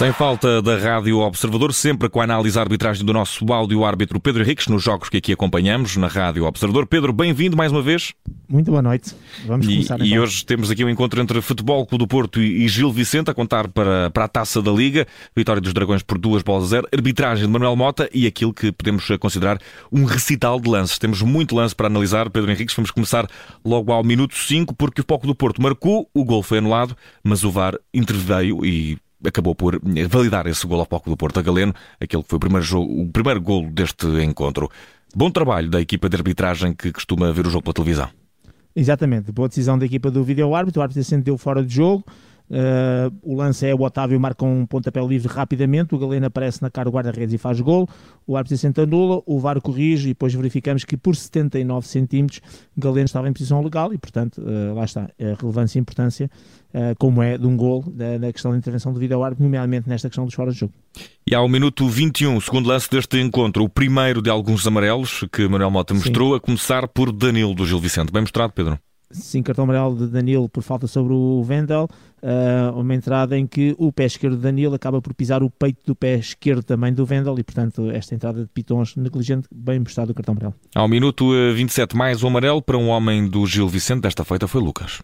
Sem falta da Rádio Observador, sempre com a análise à arbitragem do nosso áudio-árbitro Pedro Henriques, nos jogos que aqui acompanhamos na Rádio Observador. Pedro, bem-vindo mais uma vez. Muito boa noite. Vamos e, começar E então. hoje temos aqui um encontro entre Futebol Clube do Porto e Gil Vicente a contar para, para a taça da Liga. Vitória dos Dragões por duas bolas a zero. Arbitragem de Manuel Mota e aquilo que podemos considerar um recital de lances. Temos muito lance para analisar. Pedro Henriques, vamos começar logo ao minuto 5, porque o Foco do Porto marcou, o gol foi anulado, mas o VAR interveio e acabou por validar esse gol ao Foco do Porto a Galeno, aquele que foi o primeiro, jogo, o primeiro gol deste encontro. Bom trabalho da equipa de arbitragem que costuma ver o jogo pela televisão. Exatamente, boa decisão da equipa do vídeo árbitro, o árbitro se deu fora de jogo. Uh, o lance é o Otávio marca um pontapé livre rapidamente, o Galeno aparece na cara do guarda-redes e faz gol, o árbitro se anula, o VAR corrige e depois verificamos que por 79 centímetros Galeno estava em posição legal e portanto uh, lá está a relevância e importância uh, como é de um gol da, da questão da intervenção do vídeo árbitro, nomeadamente nesta questão dos fora de jogo. E ao minuto 21, segundo lance deste encontro, o primeiro de alguns amarelos que Manuel Mota mostrou, Sim. a começar por Danilo do Gil Vicente. Bem mostrado, Pedro? Sim, cartão amarelo de Danilo por falta sobre o Vendel, uh, uma entrada em que o pé esquerdo de Danilo acaba por pisar o peito do pé esquerdo também do Vendel e, portanto, esta entrada de Pitons negligente, bem mostrado o cartão amarelo. Ao minuto 27, mais um amarelo para um homem do Gil Vicente, desta feita foi Lucas.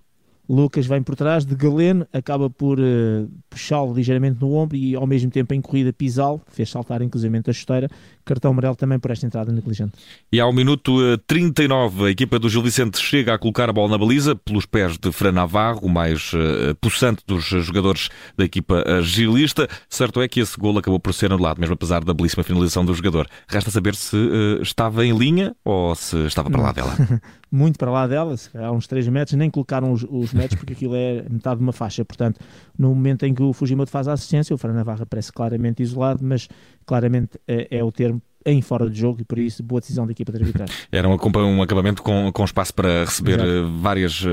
Lucas vem por trás de Galeno, acaba por uh, puxá-lo ligeiramente no ombro e ao mesmo tempo em corrida pisá-lo, fez saltar inclusive a chuteira, cartão amarelo também por esta entrada negligente. E ao minuto uh, 39 a equipa do Gil Vicente chega a colocar a bola na baliza pelos pés de Fran Navarro, o mais uh, possante dos jogadores da equipa gilista. Certo é que esse gol acabou por ser anulado, mesmo apesar da belíssima finalização do jogador. Resta saber se estava em linha ou se estava para lá dela. Muito para lá dela, há uns 3 metros, nem colocaram os, os metros porque aquilo é metade de uma faixa. Portanto, no momento em que o Fujimoto faz a assistência, o Fran Navarra parece claramente isolado, mas claramente é, é o termo em fora de jogo e por isso boa decisão da equipa de arbitragem. Era um, um acabamento com, com espaço para receber Exato. vários uh,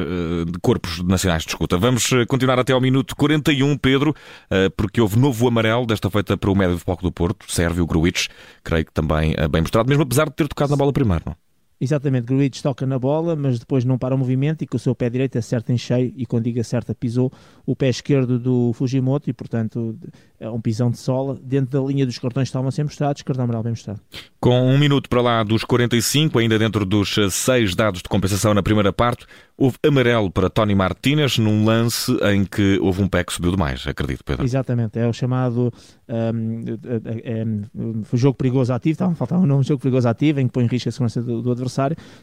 corpos nacionais de escuta. Vamos continuar até ao minuto 41, Pedro, uh, porque houve novo amarelo, desta feita para o médio de foco do Porto, Sérvio Gruitch, creio que também uh, bem mostrado, mesmo apesar de ter tocado na bola primeiro, não? Exatamente, Gruitch toca na bola, mas depois não para o movimento e com o seu pé direito acerta em cheio e quando digo acerta pisou o pé esquerdo do Fujimoto e portanto é um pisão de sola dentro da linha dos cartões que estavam a ser mostrados, cartão amarelo bem mostrado. Com um minuto para lá dos 45, ainda dentro dos seis dados de compensação na primeira parte, houve amarelo para Tony Martínez num lance em que houve um pé que subiu demais, acredito, Pedro. Exatamente, é o chamado um, é, é, jogo perigoso ativo, estava a faltar um nome, jogo perigoso ativo, em que põe em risco a segurança do, do, adversário,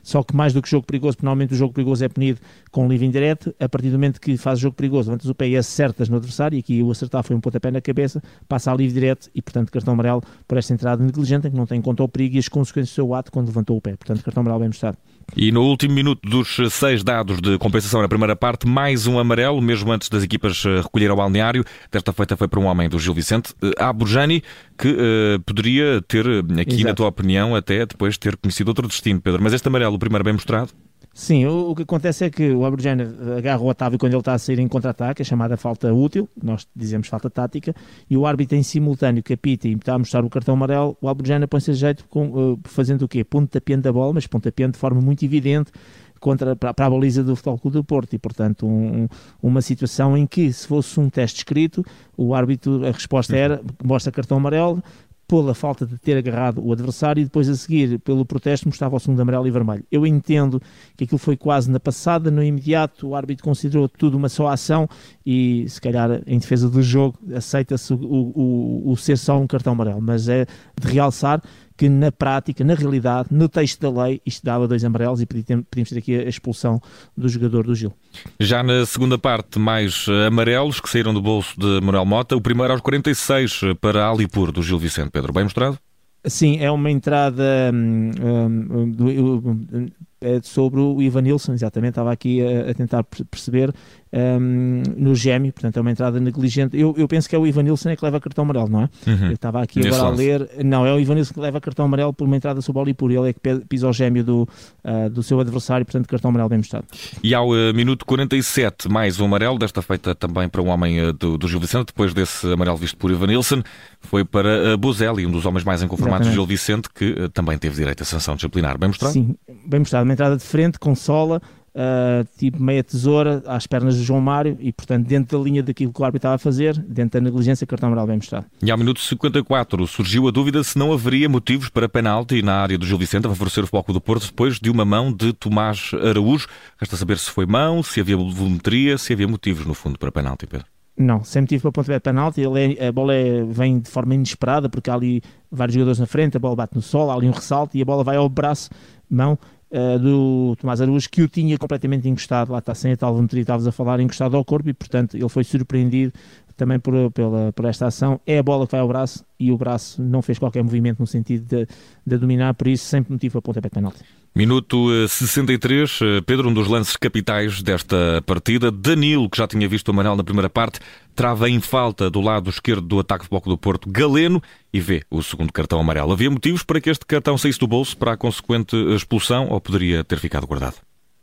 só que mais do que jogo perigoso, normalmente o jogo perigoso é punido com livre indireto, a partir do momento que faz jogo perigoso, levantas o pé e acertas no adversário, e aqui o acertar foi um pontapé na cabeça, passa a livre direto e, portanto, cartão amarelo por esta entrada negligente, que não tem em conta o perigo e as consequências do seu ato quando levantou o pé, portanto, cartão amarelo bem mostrado. E no último minuto dos seis dados de compensação na primeira parte, mais um amarelo, mesmo antes das equipas recolher ao balneário. Desta feita foi para um homem do Gil Vicente, Aburjani, que uh, poderia ter, aqui Exato. na tua opinião, até depois ter conhecido outro destino, Pedro. Mas este amarelo, o primeiro bem mostrado? Sim, o, o, que acontece é que o Aberjane agarra o Otávio quando ele está a sair em contra-ataque, a chamada falta útil, nós dizemos falta tática, e o árbitro em simultâneo que apita e está a mostrar o cartão amarelo, o Aberjane põe-se a jeito com, uh, fazendo o quê? Pontapiando da bola, mas pontapiando de forma muito evidente, contra, para, para, a baliza do Futebol Clube do Porto e, portanto, um, uma situação em que, se fosse um teste escrito, o árbitro, a resposta era, mostra cartão amarelo, pela falta de ter agarrado o adversário e depois a seguir, pelo protesto, mostrava o segundo amarelo e vermelho. Eu entendo que aquilo foi quase na passada, no imediato, o árbitro considerou tudo uma só ação e, se calhar, em defesa do jogo, aceita-se o, o, o ser só um cartão amarelo, mas é de realçar que na prática, na realidade, no texto da lei, isto dava dois amarelos e podíamos ter aqui a expulsão do jogador do Gil. Já na segunda parte, mais amarelos que saíram do bolso de Manuel Mota. O primeiro aos 46 para Alipur, do Gil Vicente. Pedro, bem mostrado? Sim, é uma entrada hum, hum, hum, é sobre o Ivan Nilsson, exatamente, estava aqui a, a tentar perceber um, no gêmeo, portanto é uma entrada negligente. Eu, eu penso que é o Ivan Nilsson é que leva cartão amarelo, não é? Uhum. Eu estava aqui agora a ler, não, é o Ivan Nilsson que leva cartão amarelo por uma entrada sobre o Olipur, ele é que pisa o gêmeo do, uh, do seu adversário, portanto cartão amarelo bem mostrado. E ao uh, minuto 47, mais um amarelo, desta feita também para um homem uh, do, do Gil Vicente, depois desse amarelo visto por Ivan Nilsson, foi para uh, Bozelli, um dos homens mais inconformados do Gil Vicente, que também teve direito a sanção disciplinar. Bem mostrado? Sim, bem mostrado uma entrada de frente, com sola, uh, tipo meia tesoura às pernas do João Mário e, portanto, dentro da linha daquilo que o árbitro estava a fazer, dentro da negligência, cartão amarelo bem mostrado. E ao minuto 54 surgiu a dúvida se não haveria motivos para penalti na área do Gil Vicente a favorecer o Futebol do Porto depois de uma mão de Tomás Araújo. Resta saber se foi mão, se havia volumetria, se havia motivos, no fundo, para penalti, Pedro. Não, sem motivo para pontapé de penalti, é, a bola é, vem de forma inesperada, porque há ali vários jogadores na frente, a bola bate no sol, há ali um ressalto e a bola vai ao braço, mão, uh, do Tomás Araújo, que o tinha completamente encostado, lá está sem a tal volumetria, estavas a falar, encostado ao corpo e, portanto, ele foi surpreendido também por, pela, por esta ação. É a bola que vai ao braço e o braço não fez qualquer movimento no sentido de, de dominar, por isso, sempre motivo para pontapé de penalti. Minuto 63, eh, eh, Pedro, um dos lances capitais desta partida. Danilo, que já tinha visto o amarelo na primeira parte, trava em falta do lado esquerdo do ataque de bloco do Porto Galeno e vê o segundo cartão amarelo. Havia motivos para que este cartão saísse do bolso para a consequente expulsão ou poderia ter ficado guardado?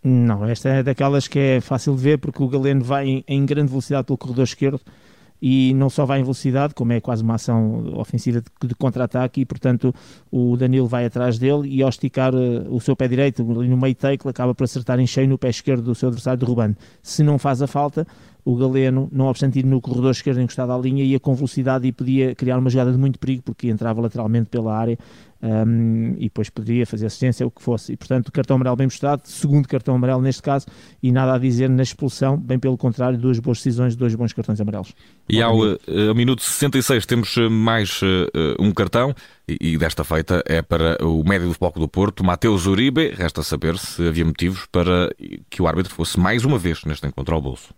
Não, esta é daquelas que é fácil de ver porque o Galeno vai em grande velocidade pelo corredor esquerdo e não só vai em velocidade, como é quase uma ação ofensiva de, de contra-ataque, e portanto o Danilo vai atrás dele e ao esticar uh, o seu pé direito no meio take acaba por acertar em cheio no pé esquerdo do seu adversário derrubando. Se não faz a falta, o Galeno, não obstante ir no corredor esquerdo encostado à linha, ia com velocidade e podia criar uma jogada de muito perigo, porque entrava lateralmente pela área um, e depois poderia fazer assistência, o que fosse. E, portanto, cartão amarelo bem mostrado, segundo cartão amarelo neste caso, e nada a dizer na expulsão, bem pelo contrário, duas boas decisões, dois bons cartões amarelos. E ao, uh, ao minuto 66 temos eh, mais uh, um cartão, e, e, desta feita é para o médio do Foco do Porto, Mateus Uribe. Resta saber se havia motivos para que o árbitro fosse mais uma vez neste encontro ao bolso.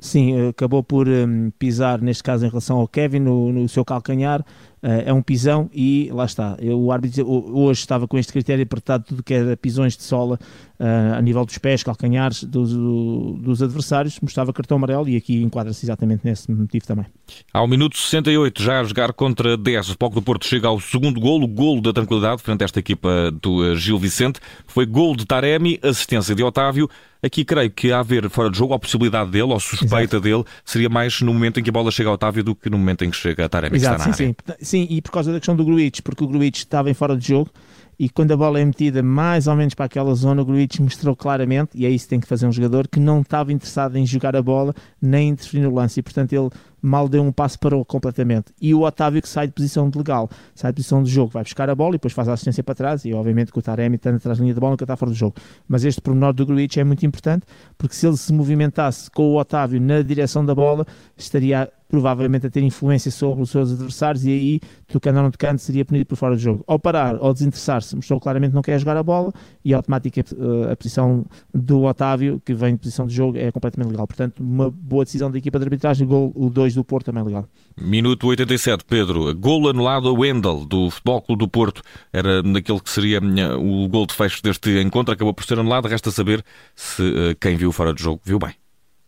Sim, acabou por um, pisar, neste caso em relação ao Kevin, no, no seu calcanhar, uh, é um pisão e lá está. Eu, o árbitro hoje estava com este critério apertado tudo que era pisões de sola uh, a nível dos pés, calcanhares dos, dos adversários, mostrava cartão amarelo e aqui enquadra-se exatamente nesse motivo também. Ao minuto 68, já a jogar contra 10, o Foco do Porto chega ao segundo golo, golo da tranquilidade, frente a esta equipa do eh, Gil Vicente. Foi golo de Taremi, assistência de Otávio. Aqui creio que a haver fora de jogo a possibilidade dele, ou suspeita Exato. dele, seria mais no momento em que a bola chega ao Otávio do que no momento em que chega a Taremi. Exato, sim, sim, sim. e por causa da questão do Gruitch, porque o Gruitch estava em fora de jogo e quando a bola é metida mais ou menos para aquela zona, o Gruitch mostrou claramente, e é isso que tem que fazer um jogador, que não estava interessado em jogar a bola nem interferir no lance, e portanto ele mal deu um passo parou completamente. E o Otávio que sai de posição de legal, sai de posição de jogo, vai buscar a bola e depois faz a assistência para trás, e obviamente que o Taremi está atrás da linha de bola nunca está fora do jogo. Mas este pormenor do Gruitch é muito importante, porque se ele se movimentasse com o Otávio na direção da bola, estaria provavelmente a ter influência sobre os seus adversários e aí, tocando ou não tocando, seria punido por fora do jogo. Ao parar, ao desinteressar-se, mostrou claramente não quer jogar a bola e automaticamente a, a posição do Otávio, que vem de posição de jogo, é completamente legal. Portanto, uma boa decisão da equipa de arbitragem, gol, o 2 do Porto também legal. Minuto 87, Pedro. Gol anulado a Wendel, do Futebol Clube do Porto. Era naquele que seria o gol de fecho deste encontro, acabou por ser anulado. Resta saber se uh, quem viu fora de jogo viu bem.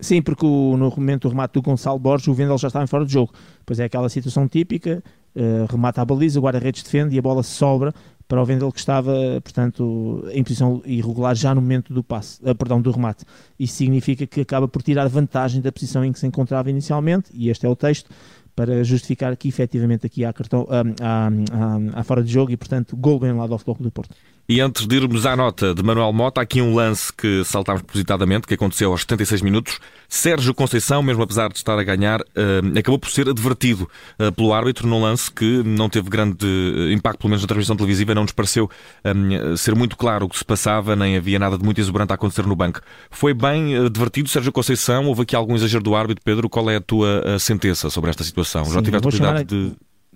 Sim, porque o, no momento do remate do Gonçalo Borges, o Vendel já estava fora de jogo. Pois é aquela situação típica, uh, remata a baliza, o guarda-redes defende e a bola sobra para o Vendel que estava, portanto, em posição irregular já no momento do passe, uh, perdão, do remate. Isso significa que acaba por tirar vantagem da posição em que se encontrava inicialmente, e este é o texto, para justificar que efetivamente aqui há, cartão, há, há, há, há fora de jogo e, portanto, gol bem lá do Futebol do Porto. E antes de irmos à nota de Manuel Mota, há aqui um lance que saltámos propositadamente, que aconteceu aos 76 minutos. Sérgio Conceição, mesmo apesar de estar a ganhar, uh, acabou por ser advertido uh, pelo árbitro num lance que não teve grande uh, impacto, pelo menos na transmissão televisiva, não nos pareceu ser muito claro o que se passava, nem havia nada de muito exuberante a acontecer no banco. Foi bem advertido Sérgio Conceição? Houve aqui algum exagero do árbitro? Pedro, qual é a tua sentença sobre esta situação? Sim, Já tiveste cuidado de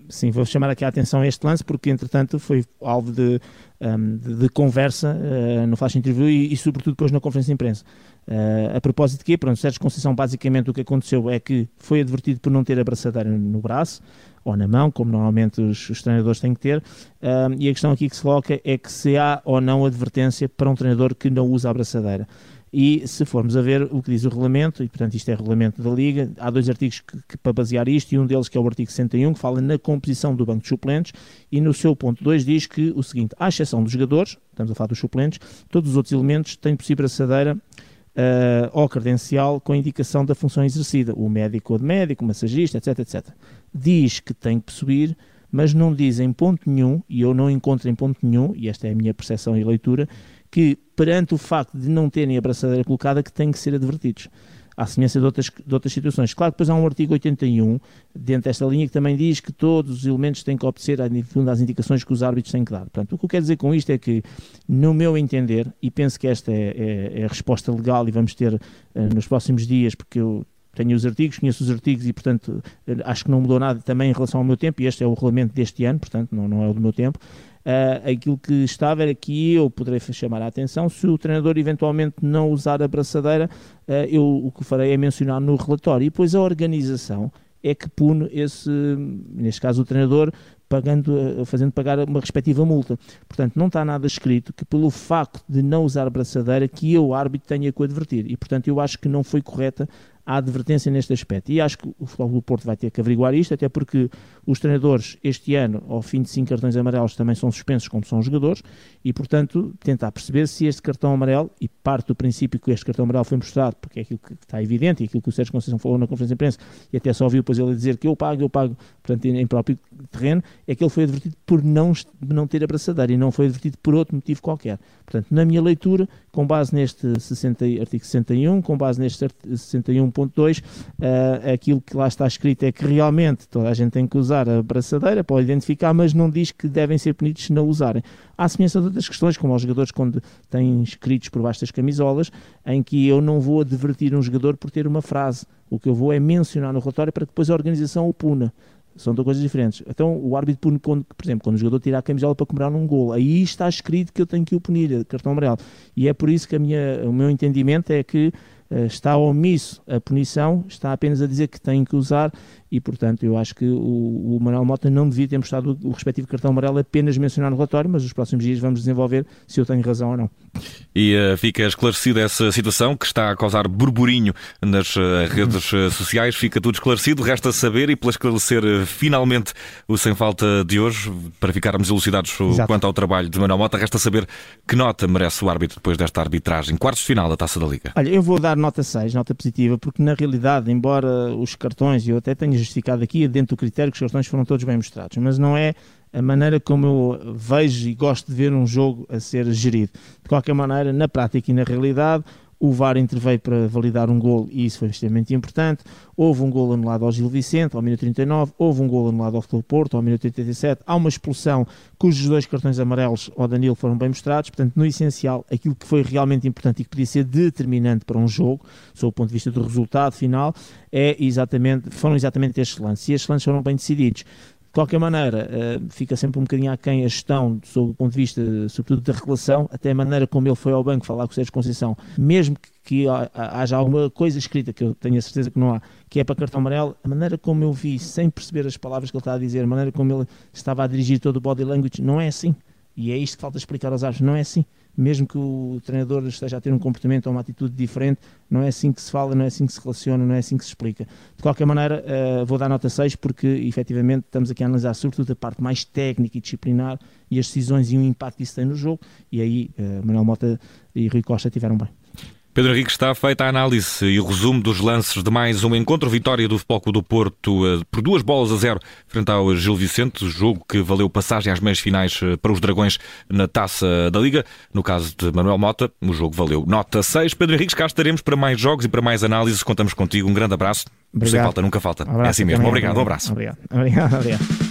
sim, vou chamar aqui a atenção a este lance porque, entretanto, foi alvo de, um, de, de, conversa uh, no flash interview e, e, sobretudo, depois na conferência de imprensa. Uh, a propósito de quê? Pronto, Sérgio Conceição, basicamente, o que aconteceu é que foi advertido por não ter a braçadeira no braço ou na mão, como normalmente os, os treinadores têm que ter, um, e a questão aqui que se coloca é que se há ou não advertência para um treinador que não usa a braçadeira. E se formos a ver o que diz o regulamento, e portanto isto é regulamento da Liga, há dois artigos que, que, para basear isto, e um deles que é o artigo 61, que fala na composição do banco de suplentes, e no seu ponto 2 diz que o seguinte, à exceção dos jogadores, estamos a falar dos suplentes, todos os outros elementos têm por si braçadeira uh, ou credencial com indicação da função exercida, o médico ou de médico, o massagista, etc, etc. Diz que tem que possuir mas não diz em ponto nenhum, e eu não encontro em ponto nenhum, e esta é a minha percepção e leitura, que, perante o facto de não terem a braçadeira colocada, que têm que ser advertidos à semelhança de outras, de outras situações. Claro que depois há um artigo 81, dentro desta linha, que também diz que todos os elementos têm que obedecer às indicações que os árbitros têm que dar. Portanto, o que eu quero dizer com isto é que, no meu entender, e penso que esta é, é, é a resposta legal e vamos ter uh, nos próximos dias, porque eu tenho os artigos, conheço os artigos e, portanto, eh, acho que não mudou nada também em relação ao meu tempo, e este é o regulamento deste ano, portanto, não, não é o do meu tempo. Uh, aquilo que estava era que eu poderei chamar a atenção se o treinador eventualmente não usar a braçadeira, uh, eu o que farei é mencionar no relatório. E depois a organização é que pune esse, neste caso o treinador, pagando, ah, fazendo pagar uma respectiva multa. Portanto, não está nada escrito que pelo facto de não usar a braçadeira que eu, árbitro, tenha que o advertir. E, portanto, eu acho que não foi correta a advertência neste aspecto. E acho que o Futebol do Porto vai ter que averiguar isto, até porque os treinadores, este ano, ao fim de cinco cartões amarelos, também são suspensos, como são os jogadores, e, portanto, tentar perceber se este cartão amarelo, e parte do princípio que este cartão amarelo foi mostrado, porque é aquilo que está evidente, e aquilo que o Sérgio Conceição falou na conferência de imprensa, e até só ouviu depois ele dizer que eu pago, eu pago, portanto, em próprio terreno, é que ele foi advertido por não, não ter abraçadeira, e não foi advertido por outro motivo qualquer. Portanto, na minha leitura, com base neste 60, artigo 61, com base neste 61 1.2, uh, eh, aquilo que lá está escrito é que realmente toda a gente tem que usar a braçadeira para identificar, mas não diz que devem ser punidos se não usarem. Há semelhança de outras questões, como os jogadores quando têm escritos por baixo das camisolas, em que eu não vou advertir um jogador por ter uma frase. O que eu vou é mencionar no relatório para que depois a organização o puna. São duas coisas diferentes. Então, o árbitro pune, quando, por exemplo, quando o jogador tira a camisola para comemorar um gol, aí está escrito que eu tenho que o punir, cartão amarelo. E é por isso que minha, o meu entendimento é que uh, está omisso a punição, está apenas a dizer que tem que usar e, portanto, eu acho que o, o Manuel Mota não devia ter mostrado o, o respectivo cartão amarelo apenas mencionar no relatório, mas nos próximos dias vamos desenvolver se eu tenho razão ou não. E uh, fica esclarecida essa situação que está a causar burburinho nas uh, redes uh, sociais. Fica tudo esclarecido. Resta saber e para esclarecer finalmente o Sem Falta de hoje, para ficarmos elucidados Exato. quanto ao trabalho de Manuel Mota, resta saber que nota merece o árbitro depois desta arbitragem. Quartos de final da Taça da Liga. Olha, eu vou dar nota 6, nota positiva, porque na realidade, embora os cartões, eu até tenho justificado aqui, dentro do critério que os cartões foram todos bem mostrados, mas não é a maneira como eu vejo e gosto de ver um jogo a ser gerido. De qualquer maneira, na prática e na realidade, o VAR interveio para validar um gol e isso foi extremamente importante. Houve um gol anulado ao Gil Vicente ao minuto 39, houve um gol anulado ao Futebol Porto ao minuto 87. Há uma expulsão cujos dois cartões amarelos ao Danilo foram bem mostrados. Portanto, no essencial, aquilo que foi realmente importante e que podia ser determinante para um jogo, sob o ponto de vista do resultado final, é exatamente, foram exatamente estes lances. E estes lances foram bem decididos qualquer maneira, uh, fica sempre um bocadinho aquém a gestão, sob o ponto de vista, sobretudo da relação, até a maneira como ele foi ao banco falar com o Sérgio Conceição, mesmo que haja alguma coisa escrita, que eu tenho a certeza que não há, que é para cartão amarelo, a maneira como eu vi, sem perceber as palavras que ele está a dizer, a maneira como ele estava a dirigir todo o body language, não é assim. E é isto que falta explicar aos árbitros, não é assim mesmo que o treinador esteja a ter um comportamento ou uma atitude diferente, não é assim que se fala, não é assim que se relaciona, não é assim que se explica. De qualquer maneira, uh, vou dar nota 6 porque efetivamente estamos aqui a analisar sobretudo a parte mais técnica e disciplinar e as decisões e o impacto que isso tem no jogo, e aí uh, Manuel Mota e Rui Costa tiveram bem. Pedro Henrique, está feita a análise e o resumo dos lances de mais um encontro. Vitória do Futebol do Porto eh, por duas bolas a zero frente ao Gil Vicente, jogo que valeu passagem às meias finais eh, para os Dragões na Taça da Liga. No caso de Manuel Mota, o jogo valeu nota 6. Pedro Henrique, cá estaremos para mais jogos e para mais análises. Contamos contigo. Um grande abraço. Obrigado. Sem falta, nunca falta. Um é assim mesmo. Obrigado, um abraço. Obrigado. obrigado. obrigado.